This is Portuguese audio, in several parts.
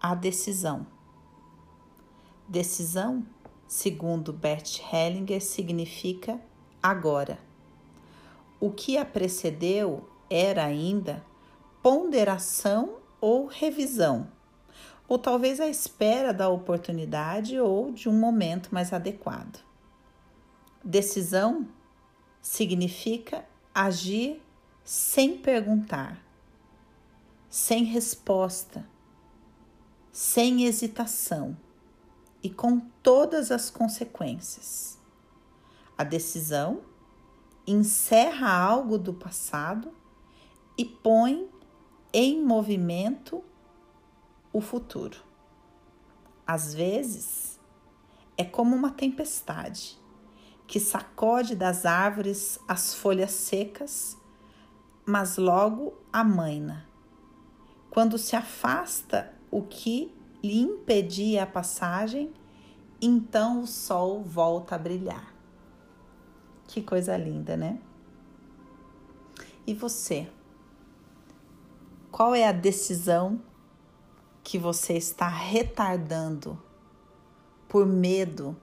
a decisão. Decisão, segundo Bert Hellinger, significa agora. O que a precedeu era ainda ponderação ou revisão, ou talvez a espera da oportunidade ou de um momento mais adequado. Decisão significa agir sem perguntar, sem resposta, sem hesitação e com todas as consequências. A decisão encerra algo do passado e põe em movimento o futuro. Às vezes, é como uma tempestade que sacode das árvores as folhas secas, mas logo amaina. Quando se afasta o que lhe impedia a passagem, então o sol volta a brilhar. Que coisa linda, né? E você? Qual é a decisão que você está retardando por medo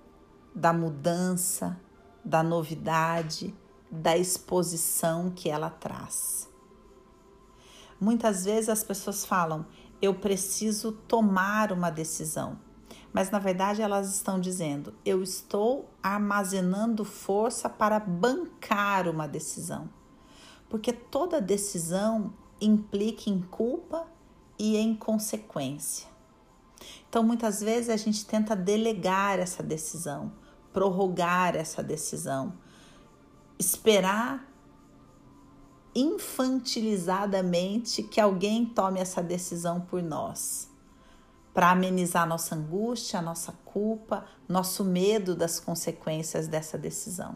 da mudança, da novidade, da exposição que ela traz? Muitas vezes as pessoas falam: eu preciso tomar uma decisão mas na verdade elas estão dizendo: eu estou armazenando força para bancar uma decisão. Porque toda decisão implica em culpa e em consequência. Então, muitas vezes a gente tenta delegar essa decisão, prorrogar essa decisão, esperar infantilizadamente que alguém tome essa decisão por nós para amenizar nossa angústia, nossa culpa, nosso medo das consequências dessa decisão.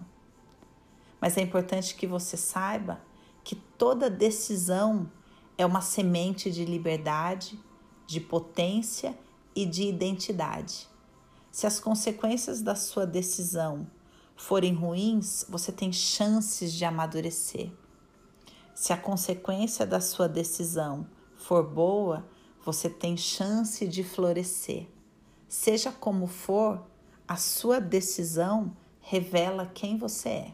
Mas é importante que você saiba que toda decisão é uma semente de liberdade, de potência e de identidade. Se as consequências da sua decisão forem ruins, você tem chances de amadurecer. Se a consequência da sua decisão for boa, você tem chance de florescer. Seja como for, a sua decisão revela quem você é.